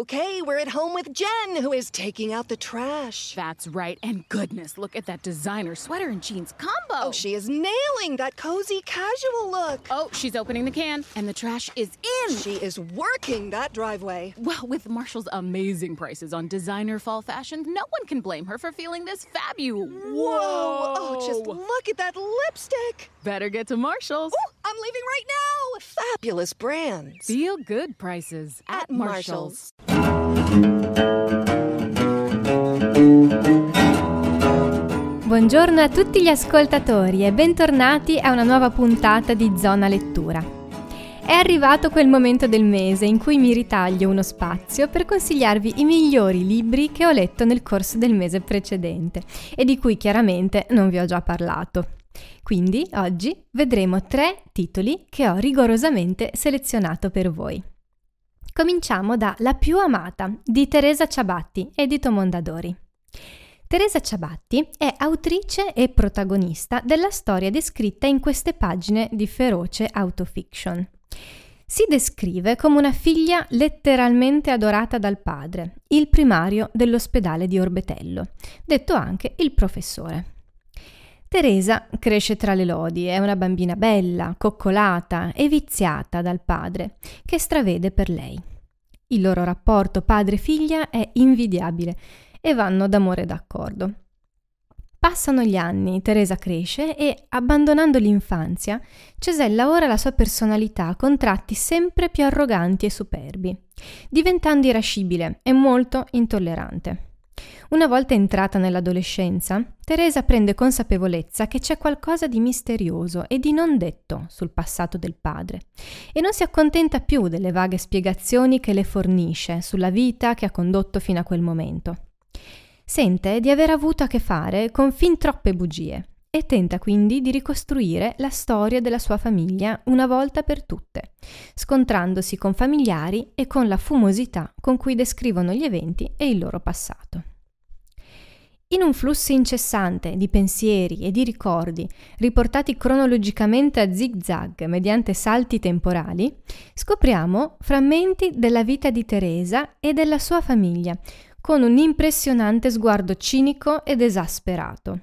Okay, we're at home with Jen, who is taking out the trash. That's right. And goodness, look at that designer sweater and jeans combo. Oh, she is nailing that cozy casual look. Oh, she's opening the can, and the trash is in. She is working that driveway. Well, with Marshall's amazing prices on designer fall fashions, no one can blame her for feeling this fabulous. Whoa! Oh, just look at that lipstick. Better get to Marshall's. Ooh, I'm leaving right now. Fabulous brands. Feel good prices at, At Marshall's. Buongiorno a tutti gli ascoltatori e bentornati a una nuova puntata di Zona Lettura. È arrivato quel momento del mese in cui mi ritaglio uno spazio per consigliarvi i migliori libri che ho letto nel corso del mese precedente e di cui chiaramente non vi ho già parlato. Quindi oggi vedremo tre titoli che ho rigorosamente selezionato per voi. Cominciamo da La più amata di Teresa Ciabatti, edito Mondadori. Teresa Ciabatti è autrice e protagonista della storia descritta in queste pagine di feroce autofiction. Si descrive come una figlia letteralmente adorata dal padre, il primario dell'ospedale di Orbetello, detto anche il professore. Teresa cresce tra le lodi, è una bambina bella, coccolata e viziata dal padre, che stravede per lei. Il loro rapporto padre-figlia è invidiabile e vanno d'amore d'accordo. Passano gli anni, Teresa cresce e, abbandonando l'infanzia, cesella ora la sua personalità con tratti sempre più arroganti e superbi, diventando irascibile e molto intollerante. Una volta entrata nell'adolescenza, Teresa prende consapevolezza che c'è qualcosa di misterioso e di non detto sul passato del padre e non si accontenta più delle vaghe spiegazioni che le fornisce sulla vita che ha condotto fino a quel momento. Sente di aver avuto a che fare con fin troppe bugie e tenta quindi di ricostruire la storia della sua famiglia una volta per tutte, scontrandosi con familiari e con la fumosità con cui descrivono gli eventi e il loro passato. In un flusso incessante di pensieri e di ricordi, riportati cronologicamente a zig-zag mediante salti temporali, scopriamo frammenti della vita di Teresa e della sua famiglia, con un impressionante sguardo cinico ed esasperato.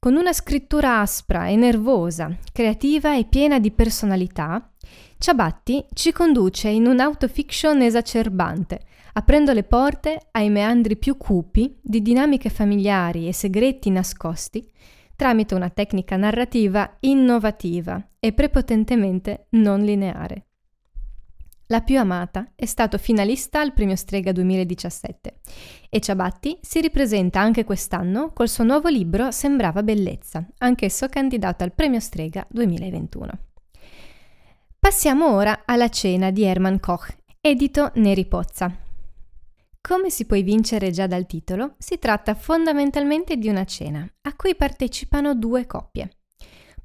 Con una scrittura aspra e nervosa, creativa e piena di personalità, Ciabatti ci conduce in un'autofiction esacerbante, aprendo le porte ai meandri più cupi di dinamiche familiari e segreti nascosti tramite una tecnica narrativa innovativa e prepotentemente non lineare. La più amata è stato finalista al Premio Strega 2017 e Ciabatti si ripresenta anche quest'anno col suo nuovo libro Sembrava bellezza, anch'esso candidato al Premio Strega 2021. Passiamo ora alla cena di Hermann Koch, edito Neri Pozza. Come si può evincere già dal titolo, si tratta fondamentalmente di una cena a cui partecipano due coppie,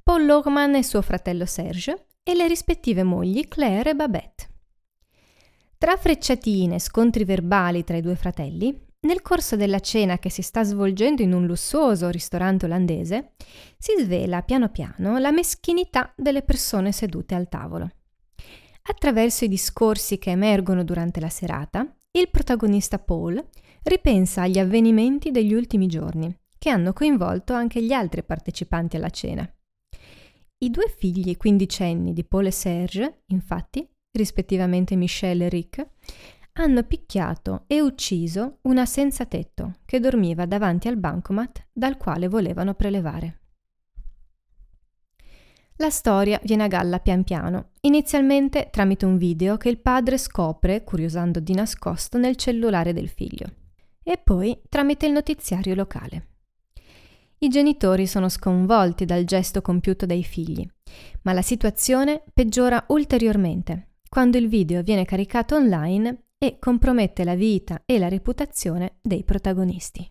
Paul Lohmann e suo fratello Serge e le rispettive mogli Claire e Babette. Tra frecciatine e scontri verbali tra i due fratelli, nel corso della cena che si sta svolgendo in un lussuoso ristorante olandese, si svela piano piano la meschinità delle persone sedute al tavolo. Attraverso i discorsi che emergono durante la serata, il protagonista Paul ripensa agli avvenimenti degli ultimi giorni, che hanno coinvolto anche gli altri partecipanti alla cena. I due figli quindicenni di Paul e Serge, infatti, rispettivamente Michelle e Rick, hanno picchiato e ucciso una senza tetto che dormiva davanti al bancomat dal quale volevano prelevare. La storia viene a galla pian piano, inizialmente tramite un video che il padre scopre, curiosando di nascosto, nel cellulare del figlio, e poi tramite il notiziario locale. I genitori sono sconvolti dal gesto compiuto dai figli, ma la situazione peggiora ulteriormente quando il video viene caricato online e compromette la vita e la reputazione dei protagonisti.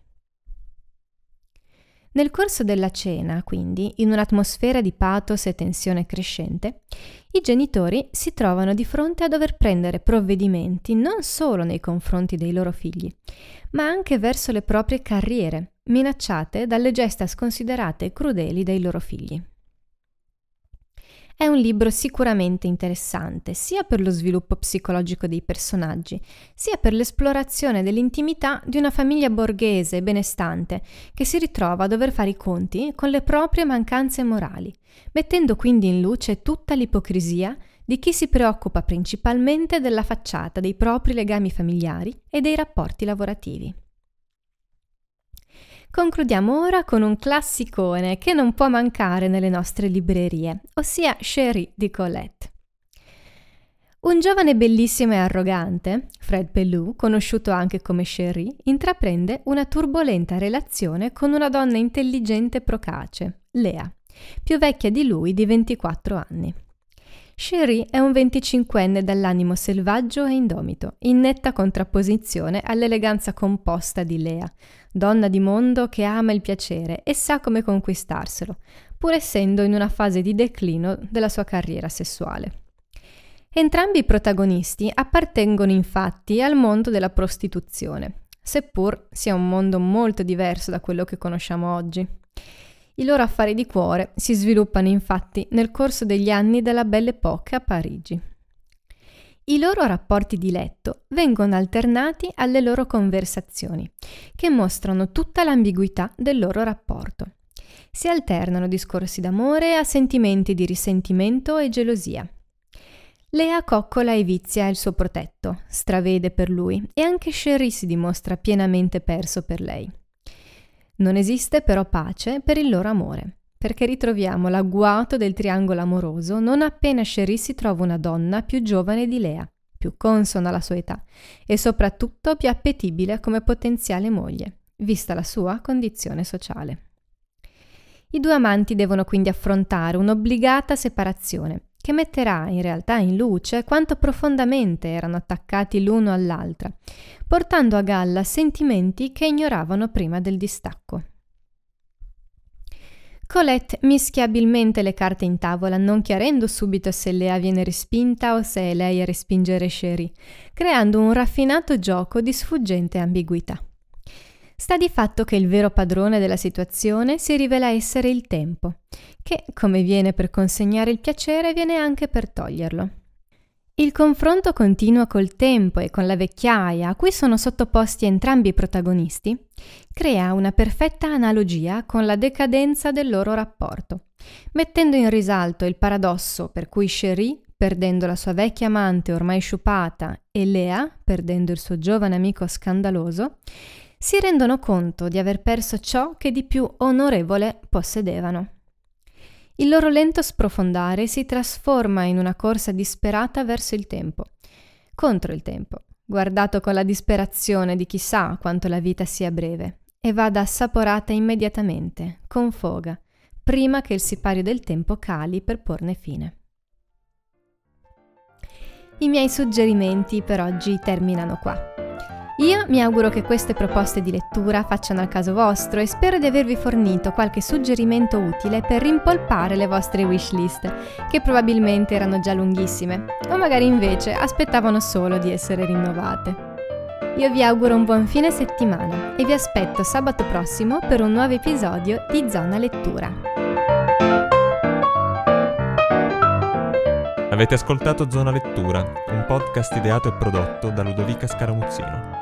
Nel corso della cena, quindi, in un'atmosfera di pathos e tensione crescente, i genitori si trovano di fronte a dover prendere provvedimenti non solo nei confronti dei loro figli, ma anche verso le proprie carriere, minacciate dalle gesta sconsiderate e crudeli dei loro figli. È un libro sicuramente interessante, sia per lo sviluppo psicologico dei personaggi, sia per l'esplorazione dell'intimità di una famiglia borghese e benestante che si ritrova a dover fare i conti con le proprie mancanze morali, mettendo quindi in luce tutta l'ipocrisia di chi si preoccupa principalmente della facciata dei propri legami familiari e dei rapporti lavorativi. Concludiamo ora con un classicone che non può mancare nelle nostre librerie, ossia Sherry di Colette. Un giovane bellissimo e arrogante, Fred Pellew, conosciuto anche come Sherry, intraprende una turbolenta relazione con una donna intelligente e procace, Lea, più vecchia di lui di 24 anni. Sherry è un 25enne dall'animo selvaggio e indomito, in netta contrapposizione all'eleganza composta di Lea, donna di mondo che ama il piacere e sa come conquistarselo, pur essendo in una fase di declino della sua carriera sessuale. Entrambi i protagonisti appartengono infatti al mondo della prostituzione, seppur sia un mondo molto diverso da quello che conosciamo oggi. I loro affari di cuore si sviluppano infatti nel corso degli anni della Belle Époque a Parigi. I loro rapporti di letto vengono alternati alle loro conversazioni, che mostrano tutta l'ambiguità del loro rapporto. Si alternano discorsi d'amore a sentimenti di risentimento e gelosia. Lea coccola e vizia il suo protetto, stravede per lui e anche Sherry si dimostra pienamente perso per lei. Non esiste però pace per il loro amore perché ritroviamo l'agguato del triangolo amoroso non appena Sherry si trova una donna più giovane di Lea, più consona alla sua età e soprattutto più appetibile come potenziale moglie, vista la sua condizione sociale. I due amanti devono quindi affrontare un'obbligata separazione, che metterà in realtà in luce quanto profondamente erano attaccati l'uno all'altra, portando a galla sentimenti che ignoravano prima del distacco. Colette mischia abilmente le carte in tavola, non chiarendo subito se Lea viene respinta o se è lei a respingere Sherry, creando un raffinato gioco di sfuggente ambiguità. Sta di fatto che il vero padrone della situazione si rivela essere il tempo, che, come viene per consegnare il piacere, viene anche per toglierlo. Il confronto continuo col tempo e con la vecchiaia a cui sono sottoposti entrambi i protagonisti crea una perfetta analogia con la decadenza del loro rapporto, mettendo in risalto il paradosso per cui Cherie, perdendo la sua vecchia amante ormai sciupata, e Lea, perdendo il suo giovane amico scandaloso, si rendono conto di aver perso ciò che di più onorevole possedevano. Il loro lento sprofondare si trasforma in una corsa disperata verso il tempo, contro il tempo, guardato con la disperazione di chi sa quanto la vita sia breve, e vada assaporata immediatamente, con foga, prima che il sipario del tempo cali per porne fine. I miei suggerimenti per oggi terminano qua. Io mi auguro che queste proposte di lettura facciano al caso vostro e spero di avervi fornito qualche suggerimento utile per rimpolpare le vostre wishlist, che probabilmente erano già lunghissime, o magari invece aspettavano solo di essere rinnovate. Io vi auguro un buon fine settimana e vi aspetto sabato prossimo per un nuovo episodio di Zona Lettura. Avete ascoltato Zona Lettura, un podcast ideato e prodotto da Ludovica Scaramuzzino.